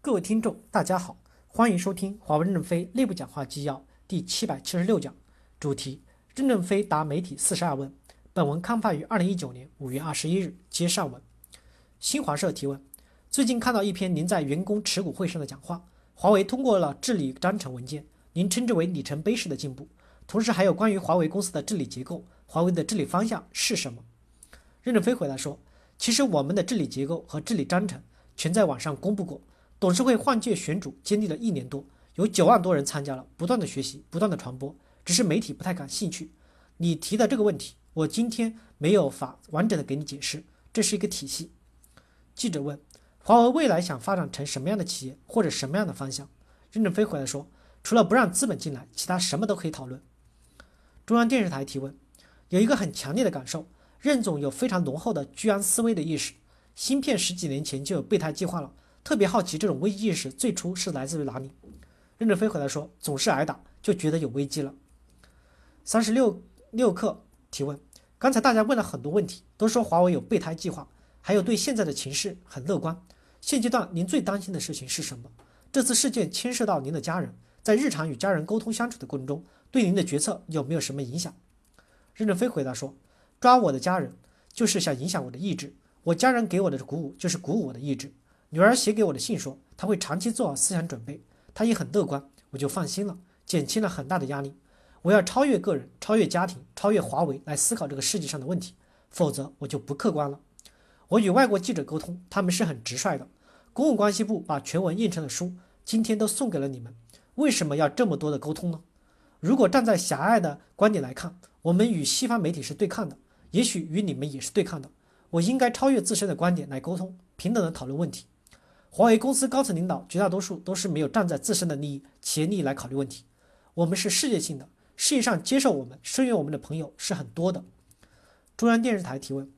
各位听众，大家好，欢迎收听华为任正非内部讲话纪要第七百七十六讲，主题：任正非答媒体四十二问。本文刊发于二零一九年五月二十一日，接上文。新华社提问：最近看到一篇您在员工持股会上的讲话，华为通过了治理章程文件，您称之为里程碑式的进步。同时还有关于华为公司的治理结构，华为的治理方向是什么？任正非回答说：其实我们的治理结构和治理章程全在网上公布过。董事会换届选主经历了一年多，有九万多人参加了，不断的学习，不断的传播，只是媒体不太感兴趣。你提的这个问题，我今天没有法完整的给你解释，这是一个体系。记者问：华为未来想发展成什么样的企业，或者什么样的方向？任正非回来说：除了不让资本进来，其他什么都可以讨论。中央电视台提问：有一个很强烈的感受，任总有非常浓厚的居安思危的意识。芯片十几年前就有备胎计划了。特别好奇这种危机意识最初是来自于哪里？任正非回答说：“总是挨打，就觉得有危机了。”三十六六课提问：刚才大家问了很多问题，都说华为有备胎计划，还有对现在的情势很乐观。现阶段您最担心的事情是什么？这次事件牵涉到您的家人，在日常与家人沟通相处的过程中，对您的决策有没有什么影响？任正非回答说：“抓我的家人，就是想影响我的意志；我家人给我的鼓舞，就是鼓舞我的意志。”女儿写给我的信说，她会长期做好思想准备，她也很乐观，我就放心了，减轻了很大的压力。我要超越个人，超越家庭，超越华为来思考这个世界上的问题，否则我就不客观了。我与外国记者沟通，他们是很直率的。公务关系部把全文印成了书，今天都送给了你们。为什么要这么多的沟通呢？如果站在狭隘的观点来看，我们与西方媒体是对抗的，也许与你们也是对抗的。我应该超越自身的观点来沟通，平等的讨论问题。华为公司高层领导绝大多数都是没有站在自身的利益、企业利益来考虑问题。我们是世界性的，世界上接受我们、声援我们的朋友是很多的。中央电视台提问：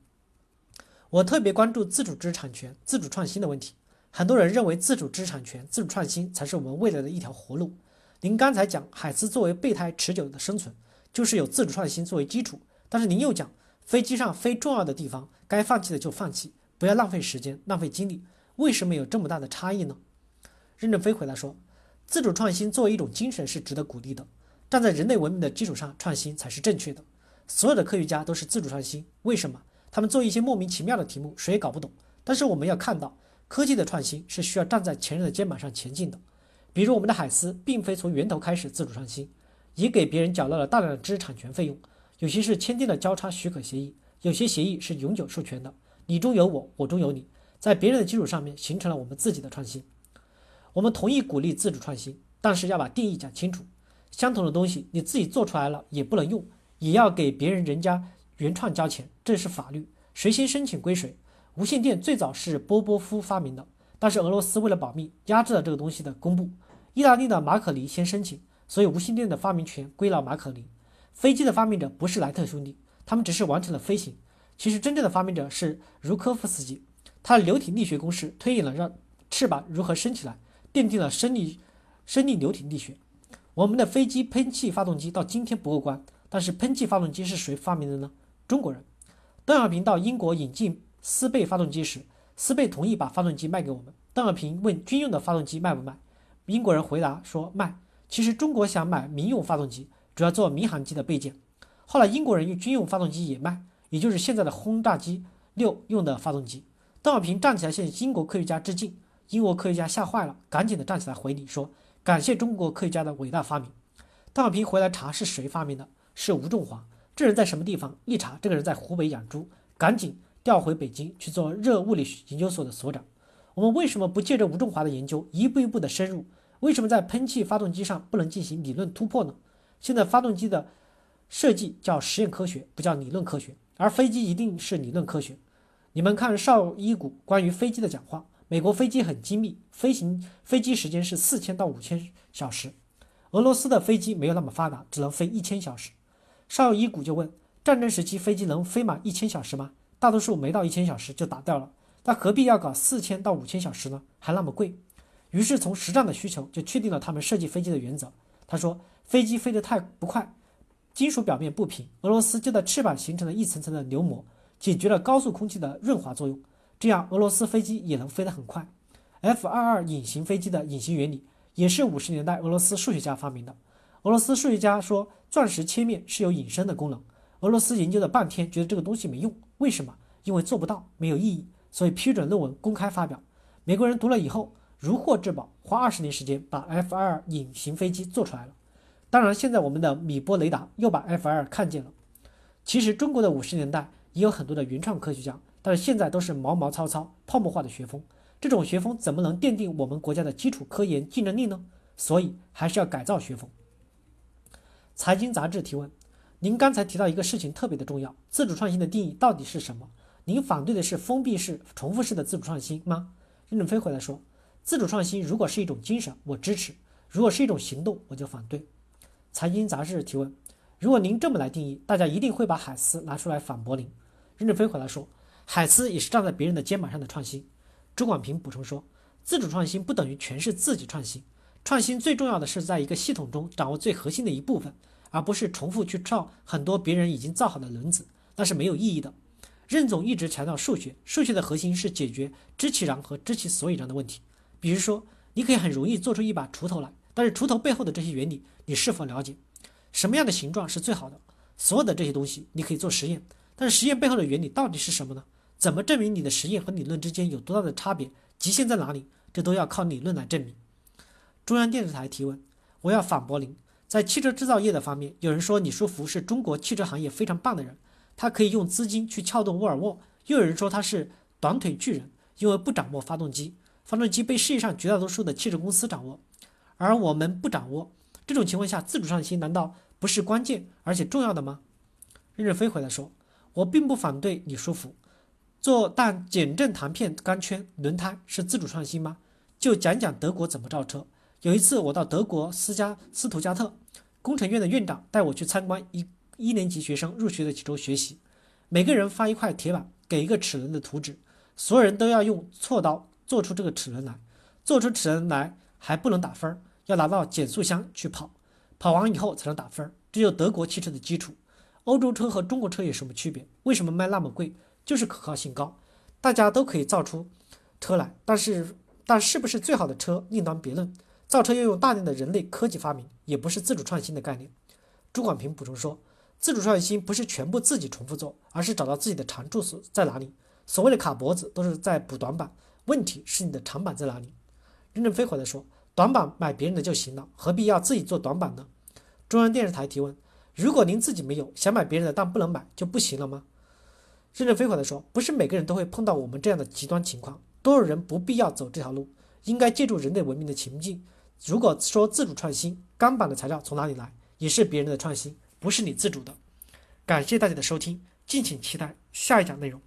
我特别关注自主知识产权、自主创新的问题。很多人认为自主知识产权、自主创新才是我们未来的一条活路。您刚才讲海思作为备胎持久的生存，就是有自主创新作为基础。但是您又讲飞机上非重要的地方该放弃的就放弃，不要浪费时间、浪费精力。为什么有这么大的差异呢？任正非回答说：“自主创新作为一种精神是值得鼓励的，站在人类文明的基础上创新才是正确的。所有的科学家都是自主创新，为什么？他们做一些莫名其妙的题目，谁也搞不懂。但是我们要看到，科技的创新是需要站在前人的肩膀上前进的。比如我们的海思，并非从源头开始自主创新，也给别人缴纳了大量的知识产权费用，有些是签订了交叉许可协议，有些协议是永久授权的，你中有我，我中有你。”在别人的基础上面形成了我们自己的创新。我们同意鼓励自主创新，但是要把定义讲清楚。相同的东西你自己做出来了也不能用，也要给别人人家原创交钱，这是法律，谁先申请归谁。无线电最早是波波夫发明的，但是俄罗斯为了保密压制了这个东西的公布。意大利的马可尼先申请，所以无线电的发明权归了马可尼。飞机的发明者不是莱特兄弟，他们只是完成了飞行。其实真正的发明者是茹科夫斯基。它的流体力学公式推演了让翅膀如何升起来，奠定了升力升力流体力学。我们的飞机喷气发动机到今天不过关，但是喷气发动机是谁发明的呢？中国人。邓小平到英国引进斯贝发动机时，斯贝同意把发动机卖给我们。邓小平问军用的发动机卖不卖，英国人回答说卖。其实中国想买民用发动机，主要做民航机的备件。后来英国人用军用发动机也卖，也就是现在的轰炸机六用的发动机。邓小平站起来向英国科学家致敬，英国科学家吓坏了，赶紧的站起来回礼说：“感谢中国科学家的伟大发明。”邓小平回来查是谁发明的，是吴仲华。这人在什么地方？一查，这个人在湖北养猪，赶紧调回北京去做热物理研究所的所长。我们为什么不借着吴仲华的研究一步一步的深入？为什么在喷气发动机上不能进行理论突破呢？现在发动机的设计叫实验科学，不叫理论科学，而飞机一定是理论科学。你们看绍伊古关于飞机的讲话，美国飞机很精密，飞行飞机时间是四千到五千小时，俄罗斯的飞机没有那么发达，只能飞一千小时。绍伊古就问：战争时期飞机能飞满一千小时吗？大多数没到一千小时就打掉了，那何必要搞四千到五千小时呢？还那么贵。于是从实战的需求就确定了他们设计飞机的原则。他说：飞机飞得太不快，金属表面不平，俄罗斯就在翅膀形成了一层层的流膜。解决了高速空气的润滑作用，这样俄罗斯飞机也能飞得很快。F-22 隐形飞机的隐形原理也是五十年代俄罗斯数学家发明的。俄罗斯数学家说，钻石切面是有隐身的功能。俄罗斯研究了半天，觉得这个东西没用。为什么？因为做不到，没有意义，所以批准论文公开发表。美国人读了以后如获至宝，花二十年时间把 F-22 隐形飞机做出来了。当然，现在我们的米波雷达又把 F-22 看见了。其实中国的五十年代也有很多的原创科学家，但是现在都是毛毛糙糙、泡沫化的学风。这种学风怎么能奠定我们国家的基础科研竞争力呢？所以还是要改造学风。财经杂志提问：您刚才提到一个事情特别的重要，自主创新的定义到底是什么？您反对的是封闭式、重复式的自主创新吗？任正非回来说：自主创新如果是一种精神，我支持；如果是一种行动，我就反对。财经杂志提问：如果您这么来定义，大家一定会把海思拿出来反驳您。任正非回来说：海思也是站在别人的肩膀上的创新。朱广平补充说：“自主创新不等于全是自己创新，创新最重要的是在一个系统中掌握最核心的一部分，而不是重复去造很多别人已经造好的轮子，那是没有意义的。”任总一直强调数学，数学的核心是解决知其然和知其所以然的问题。比如说，你可以很容易做出一把锄头来，但是锄头背后的这些原理你是否了解？什么样的形状是最好的？所有的这些东西你可以做实验，但是实验背后的原理到底是什么呢？怎么证明你的实验和理论之间有多大的差别？极限在哪里？这都要靠理论来证明。中央电视台提问：我要反驳您，在汽车制造业的方面，有人说李书福是中国汽车行业非常棒的人，他可以用资金去撬动沃尔沃；又有人说他是短腿巨人，因为不掌握发动机，发动机被世界上绝大多数的汽车公司掌握，而我们不掌握。这种情况下，自主创新难道不是关键而且重要的吗？任正非回来说：我并不反对李书福。做但减震弹片钢圈轮胎是自主创新吗？就讲讲德国怎么造车。有一次我到德国斯加斯图加特工程院的院长带我去参观一一年级学生入学的几周学习，每个人发一块铁板，给一个齿轮的图纸，所有人都要用锉刀做出这个齿轮来，做出齿轮来还不能打分儿，要拿到减速箱去跑，跑完以后才能打分。这就德国汽车的基础。欧洲车和中国车有什么区别？为什么卖那么贵？就是可靠性高，大家都可以造出车来，但是但是不是最好的车另当别论。造车要用大量的人类科技发明，也不是自主创新的概念。朱广平补充说，自主创新不是全部自己重复做，而是找到自己的长处所在哪里。所谓的卡脖子都是在补短板，问题是你的长板在哪里？任正非回来说，短板买别人的就行了，何必要自己做短板呢？中央电视台提问，如果您自己没有，想买别人的但不能买就不行了吗？任正非回答说：“不是每个人都会碰到我们这样的极端情况，多数人不必要走这条路，应该借助人类文明的情境。如果说自主创新，钢板的材料从哪里来，也是别人的创新，不是你自主的。”感谢大家的收听，敬请期待下一讲内容。